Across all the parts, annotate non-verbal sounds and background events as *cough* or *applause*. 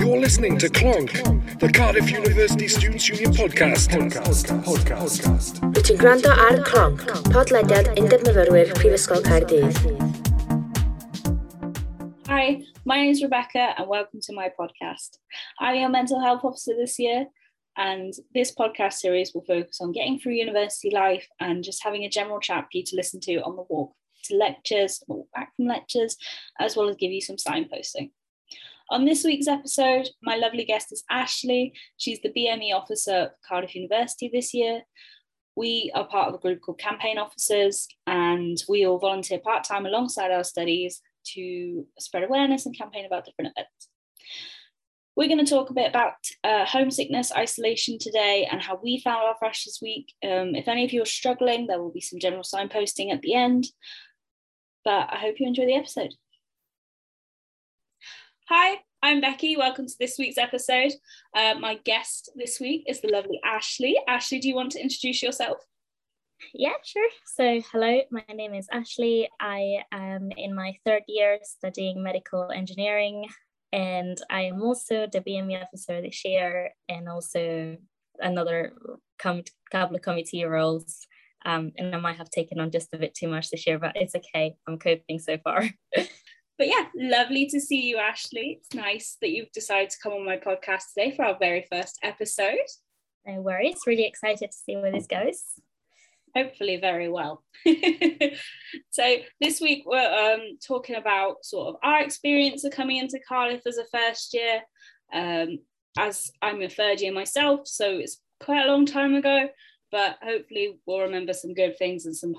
You're listening to Clonc, the Cardiff University Students' Union podcast. Podcast. Podcast. Wyt ti'n gwrando ar Clonc, podlediad undeb myfyrwyr Prifysgol Caerdydd. Hi, my name is Rebecca and welcome to my podcast. I'm your mental health officer this year and this podcast series will focus on getting through university life and just having a general chat for you to listen to on the walk to lectures or back from lectures, as well as give you some signposting. On this week's episode, my lovely guest is Ashley. She's the BME officer at Cardiff University this year. We are part of a group called Campaign Officers, and we all volunteer part time alongside our studies to spread awareness and campaign about different events. We're going to talk a bit about uh, homesickness, isolation today, and how we found our Freshers Week. Um, if any of you are struggling, there will be some general signposting at the end. But I hope you enjoy the episode. Hi, I'm Becky. Welcome to this week's episode. Uh, my guest this week is the lovely Ashley. Ashley, do you want to introduce yourself? Yeah, sure. So, hello, my name is Ashley. I am in my third year studying medical engineering, and I am also the BME officer this year, and also another com- couple of committee roles. Um, and I might have taken on just a bit too much this year, but it's okay. I'm coping so far. *laughs* But yeah, lovely to see you, Ashley. It's nice that you've decided to come on my podcast today for our very first episode. No worries. Really excited to see where this goes. Hopefully, very well. *laughs* so, this week we're um, talking about sort of our experience of coming into Cardiff as a first year. Um, as I'm a third year myself, so it's quite a long time ago, but hopefully, we'll remember some good things and some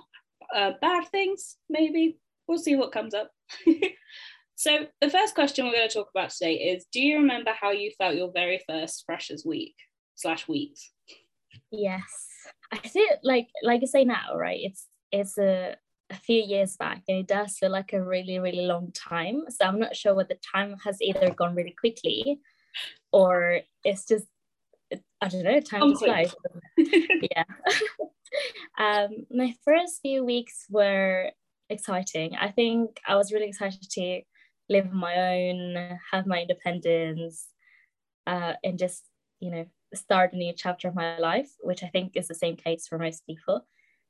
uh, bad things, maybe. We'll see what comes up. *laughs* so, the first question we're going to talk about today is Do you remember how you felt your very first Freshers Week slash weeks? Yes, I feel like like I say now, right? It's it's a a few years back and it does feel like a really really long time so i'm not sure whether time has either gone really quickly or it's just i don't know time flies *laughs* yeah *laughs* um my first few weeks were exciting i think i was really excited to live on my own have my independence uh, and just you know start a new chapter of my life which i think is the same case for most people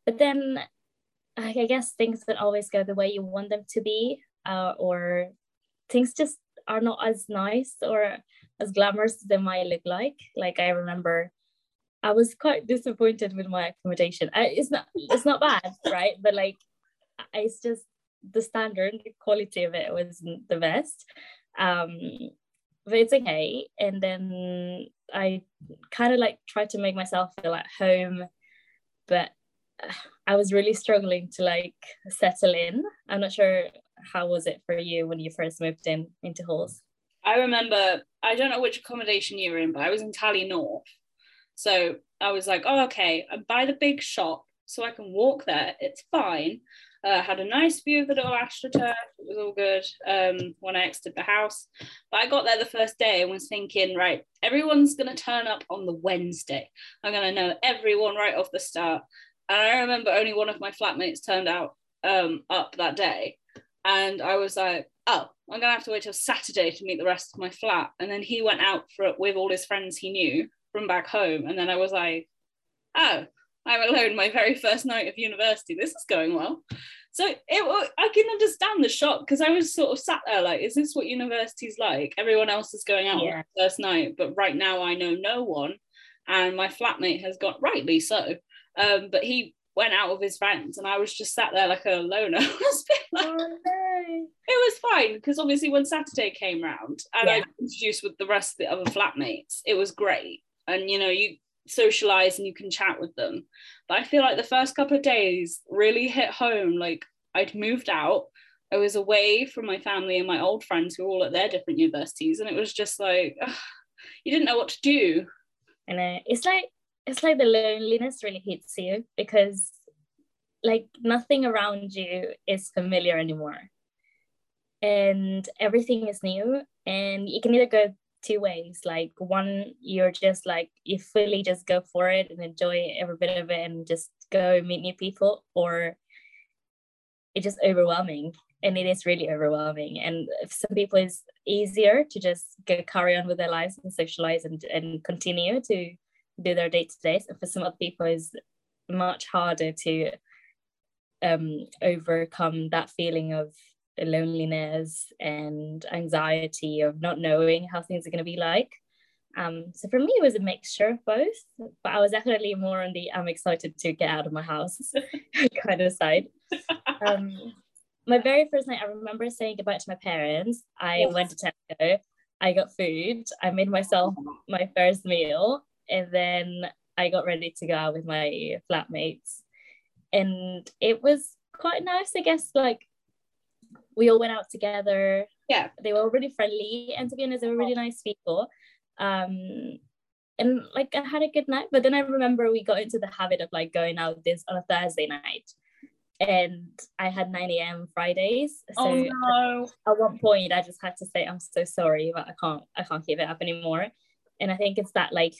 but then I guess things don't always go the way you want them to be, uh, or things just are not as nice or as glamorous as they might look like. Like I remember, I was quite disappointed with my accommodation. I, it's not it's not bad, right? But like, it's just the standard the quality of it wasn't the best. Um, but it's okay. And then I kind of like tried to make myself feel at home, but I was really struggling to like settle in. I'm not sure how was it for you when you first moved in into Halls. I remember I don't know which accommodation you were in, but I was in Tally North. So I was like, oh, okay, I'm by the big shop, so I can walk there. It's fine. Uh, had a nice view of the little astroturf. It was all good um, when I exited the house. But I got there the first day and was thinking, right, everyone's going to turn up on the Wednesday. I'm going to know everyone right off the start. And I remember only one of my flatmates turned out um, up that day. And I was like, oh, I'm gonna have to wait till Saturday to meet the rest of my flat. And then he went out for it with all his friends he knew from back home. And then I was like, oh, I'm alone my very first night of university. This is going well. So it, I can understand the shock because I was sort of sat there like, is this what university's like? Everyone else is going out yeah. first night, but right now I know no one, and my flatmate has got rightly so. Um, but he went out with his friends and I was just sat there like a loner. *laughs* like, oh, no. It was fine because obviously when Saturday came round and yeah. I introduced with the rest of the other flatmates, it was great. And you know, you socialize and you can chat with them. But I feel like the first couple of days really hit home. Like I'd moved out, I was away from my family and my old friends who were all at their different universities, and it was just like ugh, you didn't know what to do. And uh, it's like it's like the loneliness really hits you because like nothing around you is familiar anymore and everything is new and you can either go two ways. Like one you're just like you fully just go for it and enjoy every bit of it and just go meet new people or it's just overwhelming and it is really overwhelming. And some people it's easier to just go carry on with their lives and socialize and, and continue to do their day-to-day. And for some other people it's much harder to um, overcome that feeling of loneliness and anxiety of not knowing how things are going to be like um, so for me it was a mixture of both but i was definitely more on the i'm excited to get out of my house *laughs* kind of side um, my very first night, I remember saying goodbye to my parents. I yes. went to Tesco, I got food, I made myself my first meal, and then I got ready to go out with my flatmates. And it was quite nice, I guess. Like, we all went out together. Yeah. They were really friendly, and to be honest, they were really nice people. Um, and like I had a good night, but then I remember we got into the habit of like going out this on a Thursday night and I had 9 a.m. Fridays. So oh no. At one point I just had to say, I'm so sorry, but I can't I can't keep it up anymore. And I think it's that like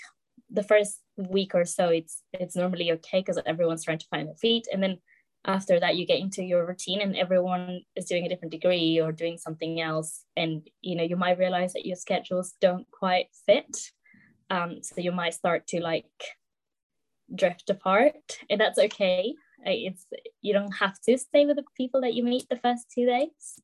the first week or so it's it's normally okay because everyone's trying to find their feet. And then after that you get into your routine and everyone is doing a different degree or doing something else. And you know, you might realize that your schedules don't quite fit. Um, so you might start to like drift apart and that's okay it's you don't have to stay with the people that you meet the first two days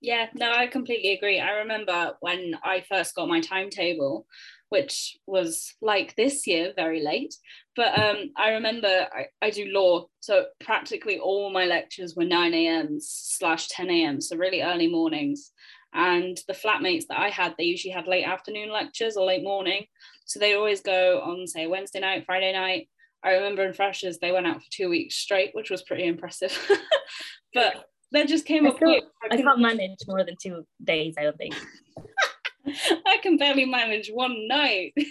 yeah no i completely agree i remember when i first got my timetable which was like this year very late but um, i remember I, I do law so practically all my lectures were 9 a.m slash 10 a.m so really early mornings and the flatmates that i had they usually had late afternoon lectures or late morning so they always go on say wednesday night friday night I remember in freshers they went out for two weeks straight, which was pretty impressive. *laughs* but there just came I. I, I can't manage more than two days, I don't think. *laughs* I can barely manage one night. *laughs*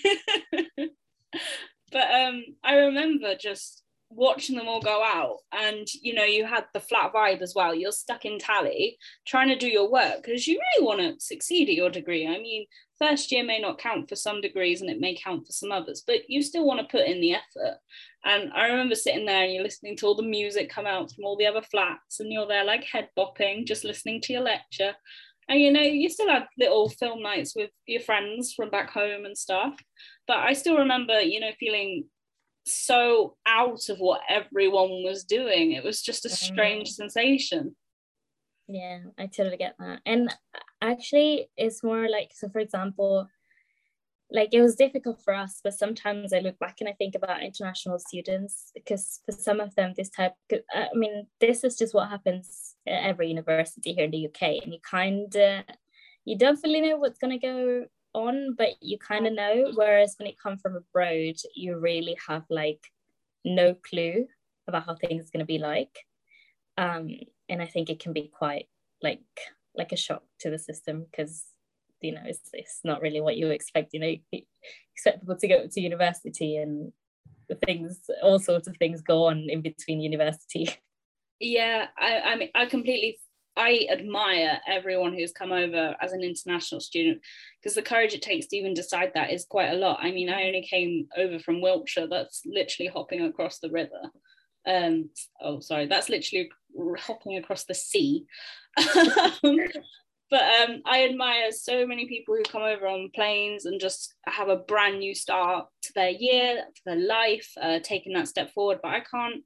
but um, I remember just watching them all go out and you know you had the flat vibe as well. You're stuck in tally trying to do your work because you really want to succeed at your degree. I mean first year may not count for some degrees and it may count for some others but you still want to put in the effort. And i remember sitting there and you're listening to all the music come out from all the other flats and you're there like head bopping just listening to your lecture and you know you still had little film nights with your friends from back home and stuff but i still remember you know feeling so out of what everyone was doing. It was just a strange mm. sensation. Yeah, I totally get that. And actually, it's more like so, for example, like it was difficult for us, but sometimes I look back and I think about international students because for some of them, this type, I mean, this is just what happens every university here in the UK, and you kind of you don't really know what's going to go on, but you kind of know. Whereas when it comes from abroad, you really have like no clue about how things are going to be like. Um, and I think it can be quite like like a shock to the system because you know it's, it's not really what you expect. You know, you expect people to go to university and the things, all sorts of things go on in between university. *laughs* Yeah, I, I mean, I completely I admire everyone who's come over as an international student because the courage it takes to even decide that is quite a lot. I mean, I only came over from Wiltshire, that's literally hopping across the river. Um, oh, sorry, that's literally hopping across the sea. *laughs* But um, I admire so many people who come over on planes and just have a brand new start to their year, to their life, uh, taking that step forward. But I can't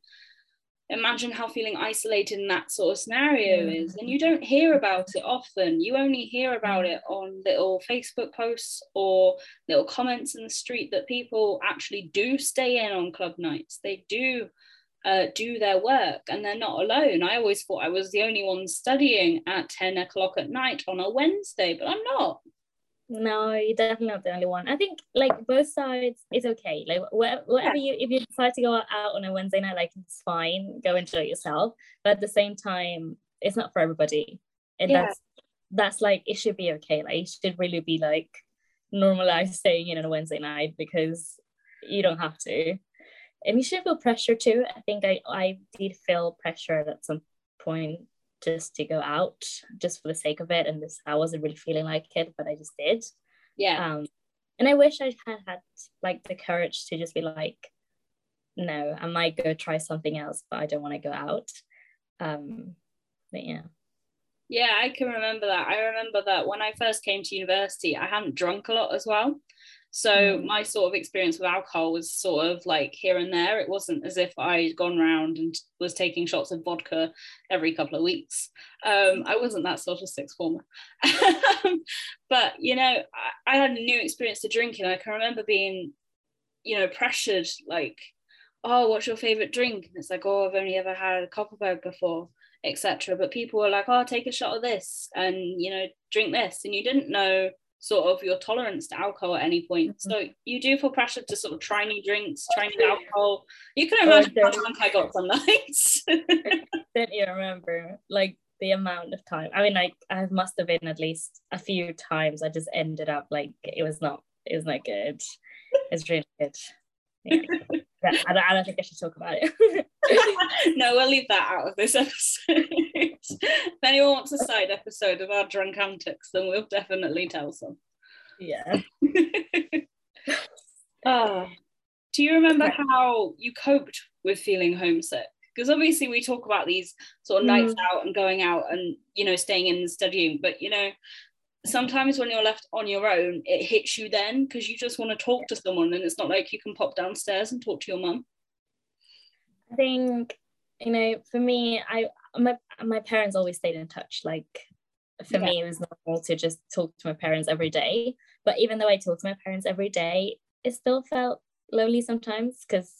imagine how feeling isolated in that sort of scenario is and you don't hear about it often. You only hear about it on little facebook posts or little comments in the street that people actually do stay in on club nights. They do uh, do their work and they're not alone. I always thought i was the only one studying at 10 o'clock at night on a wednesday but i'm not no, you're definitely not the only one. I think like both sides is okay. Like whatever, whatever yeah. you if you decide to go out on a Wednesday night, like it's fine. Go enjoy yourself. But at the same time, it's not for everybody. And yeah. that's that's like it should be okay. Like it should really be like normalized staying in on a Wednesday night because you don't have to. And you should feel pressure too. I think I, I did feel pressure at some point just to go out just for the sake of it and this i wasn't really feeling like it but i just did yeah um and i wish i had had like the courage to just be like no i might go try something else but i don't want to go out um but yeah. Yeah, I can remember that. I remember that when I first came to university, I hadn't drunk a lot as well. So Mm. my sort of experience with alcohol was sort of like here and there. It wasn't as if I'd gone round and was taking shots of vodka every couple of weeks. Um, I wasn't that sort of sixth former. *laughs* but you know, I, I had a new experience to drinking. I can remember being, you know, pressured like, oh, what's your favorite drink? And it's like, oh, I've only ever had a Kopparberg before, etc. But people were like, oh, take a shot of this and you know, drink this, and you didn't know sort of your tolerance to alcohol at any point. Mhm. So you do feel pressured to sort of try new drinks, try new alcohol. You can Oh, imagine how okay. drunk I got some *laughs* nights. Don't you remember like the amount of time? I mean, like I must have been at least a few times. I just ended up like it was not. It was not good. It's really good. *laughs* Yeah. I, don't, I don't think I should talk about it. *laughs* no, we'll leave that out of this episode. *laughs* if anyone wants a side episode of our drunk antics, then we'll definitely tell some. yeah. *laughs* Ah. Do you remember how you coped with feeling homesick? Because obviously we talk about these sort of nights Mm. out and going out and you know staying in and studying, but you know sometimes when you're left on your own, it hits you then because you just want to talk to someone and it's not like you can pop downstairs and talk to your mum. I think you know, for me, I my my parents always stayed in touch. Like for Yeah. me, it was normal to just talk to my parents every day. But even though I talk to my parents every day, it still felt lonely sometimes because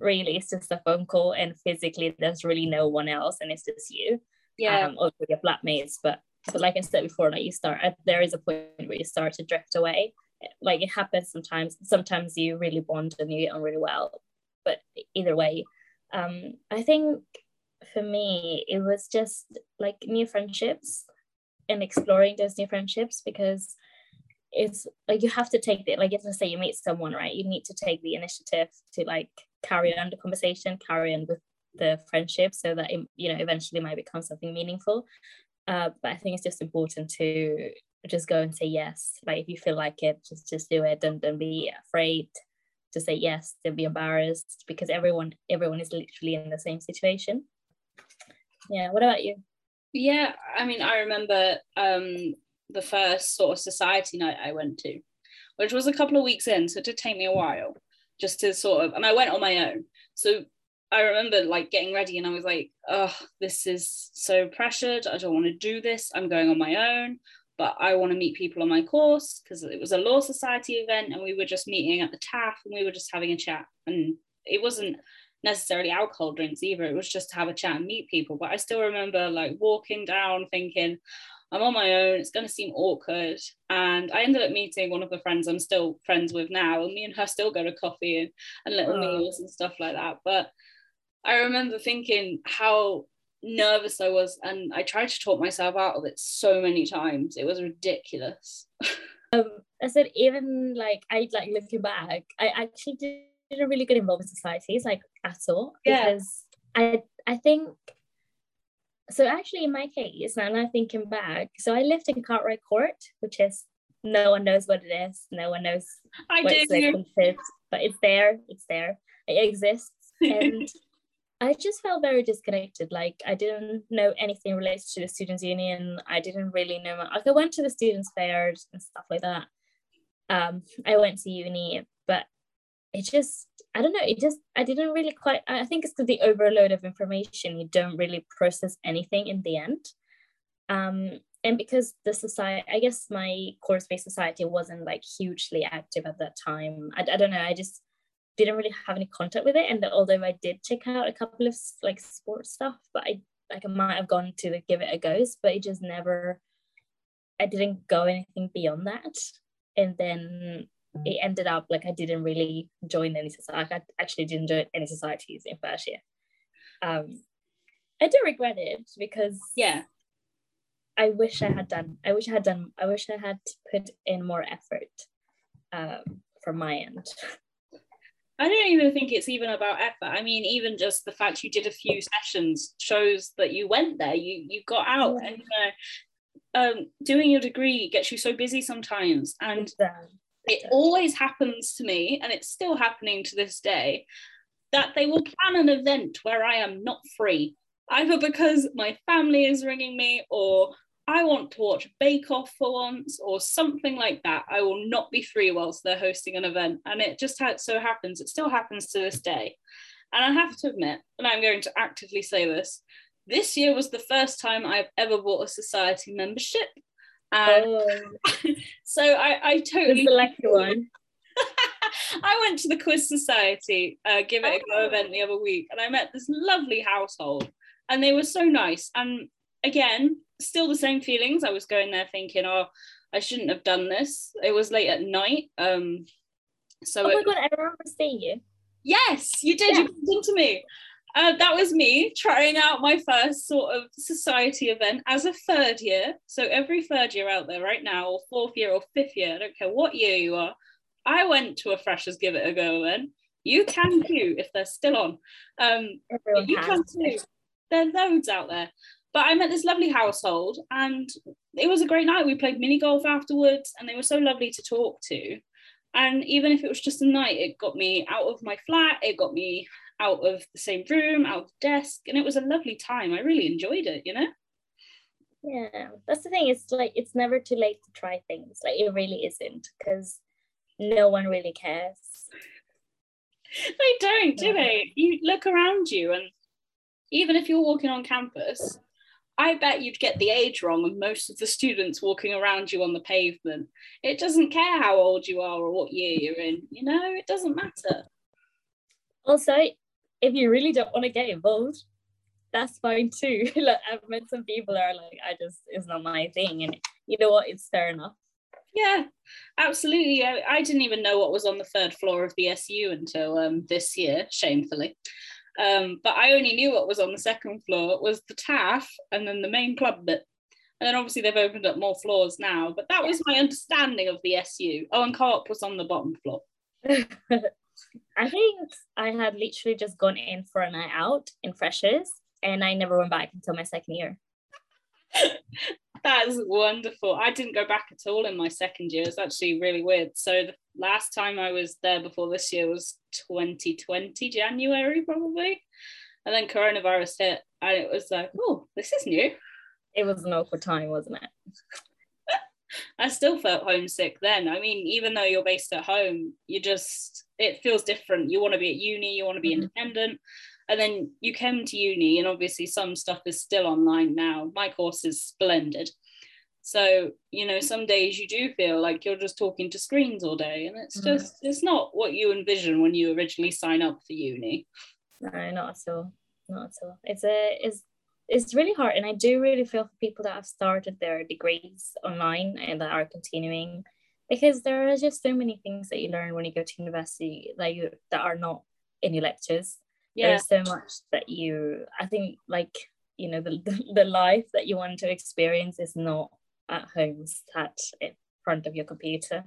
really it's just a phone call and physically there's really no one else and it's just you. Yeah. Um, or your flatmates. But but like I said before, like you start uh, there is a point where you start to drift away. Like it happens sometimes. Sometimes you really bond and you get on really well. But either way, um, I think for me it was just like new friendships and exploring those new friendships because it's like you have to take it like let's say you meet someone right? You need to take the initiative to like carry on the conversation carry on with the friendship so that it, you know eventually might become something meaningful. Uh, but i think it's just important to just go and say yes. Like if you feel like it just just do it. Don't, don't be afraid to say yes. Don't be embarrassed because everyone everyone is literally in the same situation yeah what about you Yeah, I mean, I remember um, the first sort of society night I went to, which was a couple of weeks in, so it did take me a while just to sort of, and I went on my own. So I remember like getting ready, and I was like, "Oh, this is so pressured. I don't want to do this. I'm going on my own." But I want to meet people on my course because it was a law society event, and we were just meeting at the TAF, and we were just having a chat, and it wasn't necessarily alcohol drinks either. It was just to have a chat and meet people. But I still remember like walking down thinking, I'm on my own, it's going to seem awkward. And I ended up meeting one of the friends I'm still friends with now. And me and her still go to coffee and, and little Oh. meals and stuff like that. But I remember thinking how nervous I was. And I tried to talk myself out of it so many times. It was ridiculous. *laughs* Um, I said even like I'd like looking back, I actually did a really good involvement societies like at all Yeah. because I I think so actually in my case now I'm thinking back so I lived in Cartwright Court which is no one knows what it is no one knows I what it's like, but it's there it's there it exists and *laughs* I just felt very disconnected. Like I didn't know anything related to the students' union. I didn't really know. Like I went to the students' fairs and stuff like that. Um, I went to uni, but it just I don't know. It just I didn't really quite. I think it's because the overload of information. You don't really process anything in the end. Um, and because the society, I guess my course-based society wasn't like hugely active at that time. I, I don't know. I just didn't really have any contact with it and although i did check out a couple of like sports stuff but i like i might have gone to give it a go but it just never i didn't go anything beyond that and then it ended up like i didn't really join any society i actually didn't join any societies in first year um i do regret it because Yeah. i wish i had done i wish i had done i wish i had put in more effort um from my end I don't even think it's even about effort. I mean, even just the fact you did a few sessions shows that you went there, you you got out, Yeah. and you know, um, doing your degree gets you so busy sometimes, and it always happens to me, and it's still happening to this day, that they will plan an event where I am not free either because my family is ringing me or I want to watch Bake Off for once or something like that. I will not be free whilst they're hosting an event. And it just so happens, it still happens to this day. And I have to admit, and I'm going to actively say this, this year was the first time I've ever bought a society membership. And oh. *laughs* so I, I totally the select *laughs* one. I went to the Quiz Society, uh, Give It a Go oh. event the other week, and I met this lovely household, and they were so nice. And again, still the same feelings. I was going there thinking, oh, I shouldn't have done this. It was late at night. Um, so oh my it, god, I remember seeing you. Yes, you did. Yeah. You bumped into me. Uh, that was me trying out my first sort of society event as a third year. So every third year out there right now, or fourth year or fifth year, I don't care what year you are, I went to a freshers give it a go event. You can too if they're still on. Um, you can too. There are loads out there. But I met this lovely household and it was a great night. We played mini golf afterwards and they were so lovely to talk to. And even if it was just a night, it got me out of my flat, it got me out of the same room, out of the desk, and it was a lovely time. I really enjoyed it, you know? Yeah, that's the thing. It's like it's never too late to try things. Like it really isn't because no one really cares. *laughs* They don't, do they? You look around you, and even if you're walking on campus, I bet you'd get the age wrong of most of the students walking around you on the pavement. It doesn't care how old you are or what year you're in, you know, it doesn't matter. Also, if you really don't want to get involved, that's fine too. *laughs* like I've met some people are like, I just it's not my thing. And you know what, it's fair enough. Yeah, absolutely. I, I didn't even know what was on the third floor of the SU until um, this year, shamefully. Um, but I only knew what was on the second floor was the TAF and then the main club bit. And then obviously they've opened up more floors now, but that was my understanding of the SU. Oh, and co-op was on the bottom floor. *laughs* I think I had literally just gone in for a night out in freshers and I never went back until my second year. *laughs* That is wonderful. I didn't go back at all in my second year. It's actually really weird. So the last time I was there before this year was 2020 January probably, and then coronavirus hit, and it was like, oh, this is new. It was an awkward time, wasn't it? I still felt homesick then. I mean, even though you're based at home, you just it feels different. You want to be at uni, you want to be mm-hmm. independent and then you came to uni and obviously some stuff is still online now my course is splendid so you know some days you do feel like you're just talking to screens all day and it's mm-hmm. just it's not what you envision when you originally sign up for uni no not at all not at all it's a it's it's really hard and i do really feel for people that have started their degrees online and that are continuing because there are just so many things that you learn when you go to university that you that are not in your lectures. Yeah. there's so much that you i think like you know the, the life that you want to experience is not at home sat in front of your computer.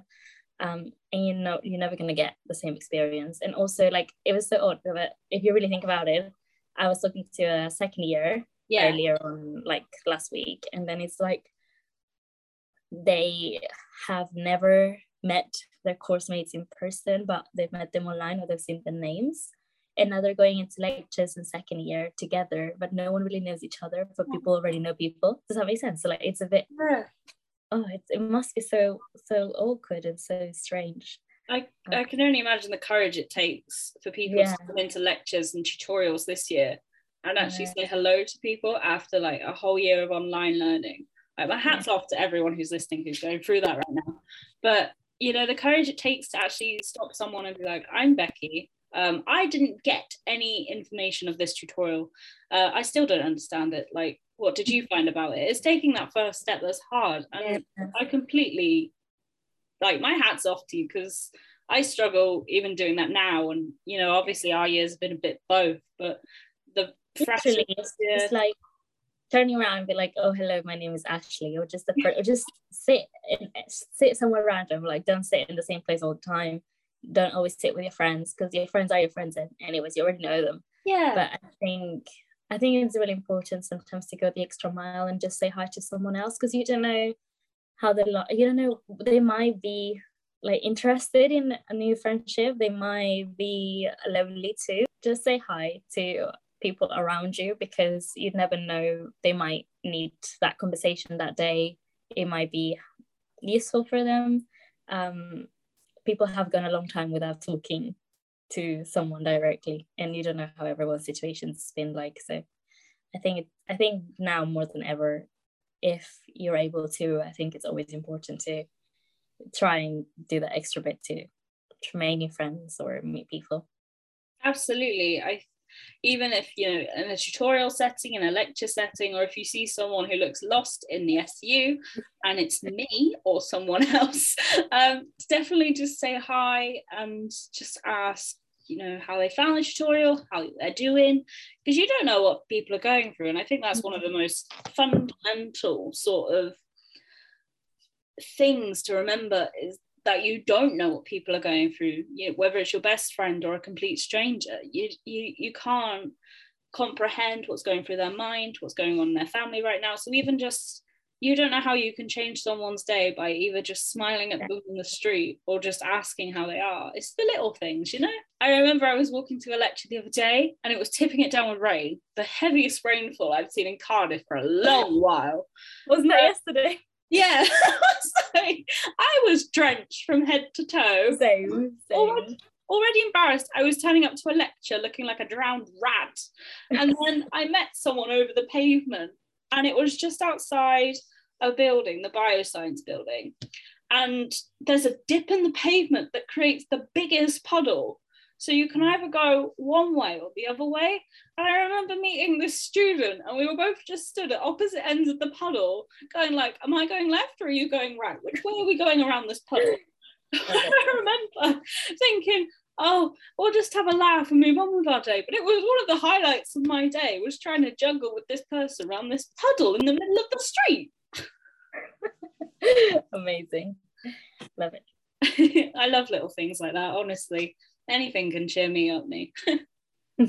Um, and you know you're never going to get the same experience. And also like it was so odd but if you really think about it i was looking to a second year yeah. earlier on like last week. And then it's like they have never met their course mates in person but they've met them online or they've seen the names. And now they're going into lectures in second year together but no one really knows each other but hmm. people already know people. Does that make sense? So like it's a bit yeah. oh it, it must be so so awkward and so strange. I, I can only imagine the courage it takes for people yeah. to come into lectures and tutorials this year and actually say hello to people after like a whole year of online learning. Like my hats off to everyone who's listening who's going through that right now. But you know, the courage it takes to actually stop someone and be like, I'm Becky, um, I didn't get any information of this tutorial. Uh, I still don't understand it. Like, what did you find about it? It's taking that first step that's hard. And yeah. I completely, like, my hat's off to you because I struggle even doing that now. And, you know, obviously our years have been a bit both, but the Literally, it's, it's like turning around and be like, "Oh, hello, my name is Ashley," or just the or just sit in, sit somewhere random. Like, don't sit in the same place all the time. Don't always sit with your friends because your friends are your friends and anyways you already know them. Yeah. But i think i think it's really important sometimes to go the extra mile and just say hi to someone else because you don't know how they lo- you don't know they might be like interested in a new friendship. They might be lovely too. Just say hi to people around you because you'd never know they might need that conversation that day. It might be useful for them. Um, people have gone a long time without talking to someone directly and you don't know how everyone's situation's been like. So i think it, i think now more than ever if you're able to i think it's always important to try and do that extra bit to, to make new friends or meet people. Absolutely. I even if you know in a tutorial setting in a lecture setting or if you see someone who looks lost in the su and it's *laughs* me or someone else um, definitely just say hi and just ask you know how they found the tutorial how they're doing because you don't know what people are going through. And i think that's one of the most fundamental sort of things to remember is that you don't know what people are going through you know, whether it's your best friend or a complete stranger you you you can't comprehend what's going through their mind what's going on in their family right now. So even just you don't know how you can change someone's day by either just smiling at them in the street or just asking how they are. It's the little things you know? I remember i was walking to a lecture the other day and it was tipping it down with rain the heaviest rainfall i've seen in cardiff for a *laughs* long while. Wasn't that yesterday yeah, *laughs* so I was drenched from head to toe. Same, same. Already, already embarrassed. I was turning up to a lecture looking like a drowned rat. And *laughs* then I met someone over the pavement, and it was just outside a building, the bioscience building. And there's a dip in the pavement that creates the biggest puddle. So you can either go one way or the other way. And I remember meeting this student, and we were both just stood at opposite ends of the puddle, going like, "Am I going left or are you going right? Which way are we going around this puddle?" *laughs* I remember thinking, "Oh, we'll just have a laugh and move on with our day." But it was one of the highlights of my day was trying to juggle with this person around this puddle in the middle of the street. *laughs* Amazing, love it. *laughs* I love little things like that, honestly anything can cheer me up, me. *laughs* I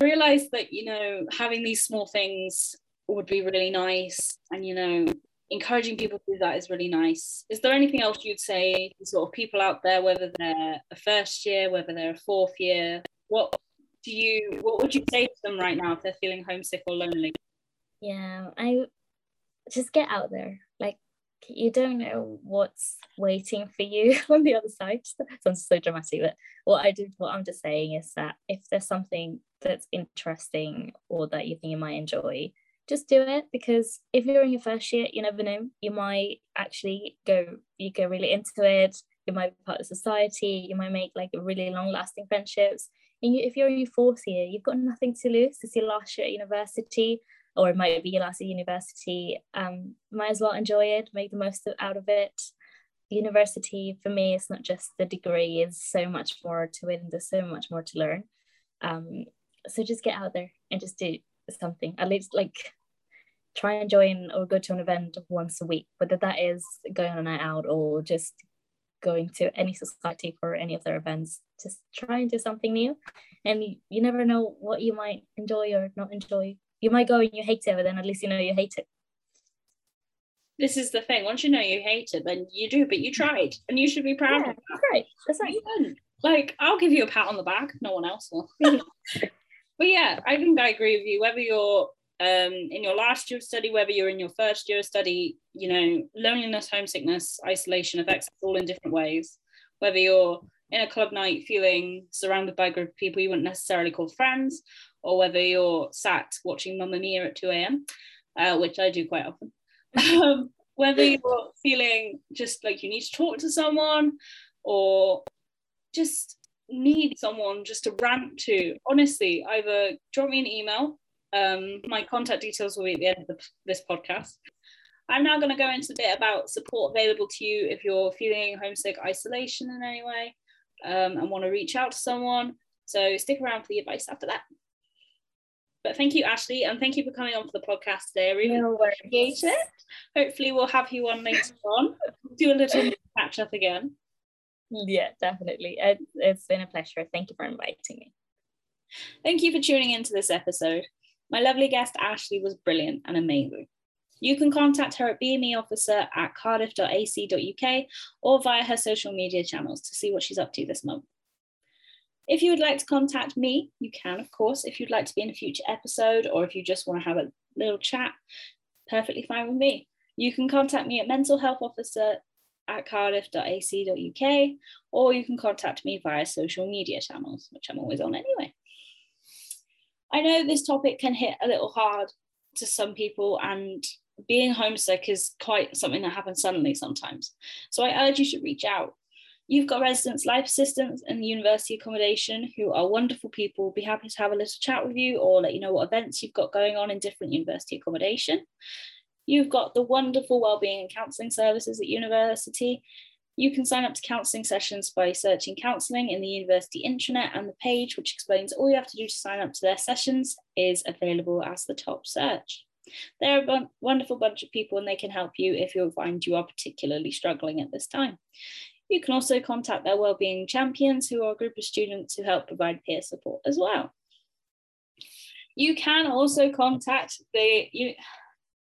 realized that, you know, having these small things would be really nice. And, you know, encouraging people to do that is really nice. Is there anything else you'd say to sort of people out there, whether they're a first year, whether they're a fourth year? What do you what would you say to them right now if they're feeling homesick or lonely? Yeah, I just get out there. You don't know what's waiting for you *laughs* on the other side. *laughs* Sounds so dramatic, but what I did, what I'm just saying is that if there's something that's interesting or that you think you might enjoy, just do it because if you're in your first year, you never know. You might actually go, you go really into it. You might be part of society. You might make like really long-lasting friendships. And you, if you're in your fourth year, you've got nothing to lose. It's your last year at university or it might be your last university, um, might as well enjoy it, make the most out of it. University for me it's not just the degree, it's so much more to it and there's so much more to learn. Um, so just get out there and just do something. At least like try and join or go to an event once a week, whether that is going on a night out or just going to any society for any of their events. Just try and do something new. And you, you never know what you might enjoy or not enjoy you might go and you hate it, but then at least you know you hate it. This is the thing. Once you know you hate it, then you do, but you tried, and you should be proud yeah, of that. That's right. That's right. Like, I'll give you a pat on the back. No one else will. *laughs* but yeah, I think I agree with you. Whether you're um, in your last year of study, whether you're in your first year of study, you know, loneliness, homesickness, isolation affects us all in different ways. Whether you're in a club night feeling surrounded by a group of people you wouldn't necessarily call friends, or whether you're sat watching Mamma Mia at 2 a.m., uh, which I do quite often. *laughs* um, whether you're feeling just like you need to talk to someone or just need someone just to rant to, honestly, either drop me an email. Um, my contact details will be at the end of this podcast. I'm now going to go into a bit about support available to you if you're feeling homesick, isolation in any way, um, and want to reach out to someone. So stick around for the advice after that. But thank you, Ashley, and thank you for coming on for the podcast today. I really no appreciate it. Hopefully, we'll have you on later on. Do a little *laughs* catch up again. Yeah, definitely. It, it's been a pleasure. Thank you for inviting me. Thank you for tuning into this episode. My lovely guest, Ashley, was brilliant and amazing. You can contact her at BME officer at cardiff.ac.uk or via her social media channels to see what she's up to this month. If you would like to contact me, you can, of course. If you'd like to be in a future episode or if you just want to have a little chat, perfectly fine with me. You can contact me at mental health officer at cardiff.ac.uk or you can contact me via social media channels, which I'm always on anyway. I know this topic can hit a little hard to some people and being homesick is quite something that happens suddenly sometimes. So I urge you to reach out. You've got residents, life assistants, and university accommodation who are wonderful people. Be happy to have a little chat with you or let you know what events you've got going on in different university accommodation. You've got the wonderful wellbeing and counselling services at university. You can sign up to counselling sessions by searching counselling in the university intranet, and the page, which explains all you have to do to sign up to their sessions, is available as the top search. They're a wonderful bunch of people and they can help you if you find you are particularly struggling at this time. You can also contact their wellbeing champions, who are a group of students who help provide peer support as well. You can also contact the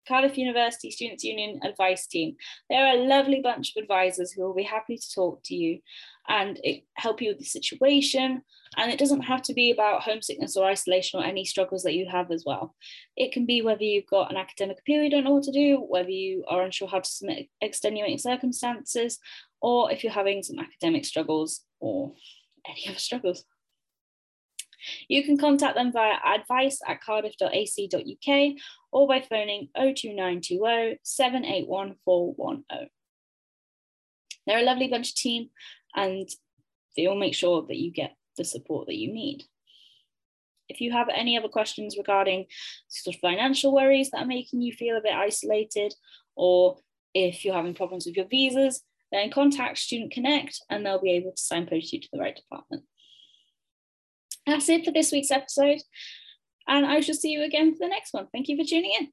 Cardiff University Students' Union Advice Team. They're a lovely bunch of advisors who will be happy to talk to you and help you with the situation. And it doesn't have to be about homesickness or isolation or any struggles that you have as well. It can be whether you've got an academic appeal you don't know what to do, whether you are unsure how to submit extenuating circumstances, or if you're having some academic struggles or any other struggles. You can contact them via advice at cardiff.ac.uk or by phoning 02920 781 410. They're a lovely bunch of team and they will make sure that you get the support that you need. If you have any other questions regarding sort of financial worries that are making you feel a bit isolated, or if you're having problems with your visas, then contact Student Connect and they'll be able to signpost you to the right department. That's it for this week's episode. And I shall see you again for the next one. Thank you for tuning in.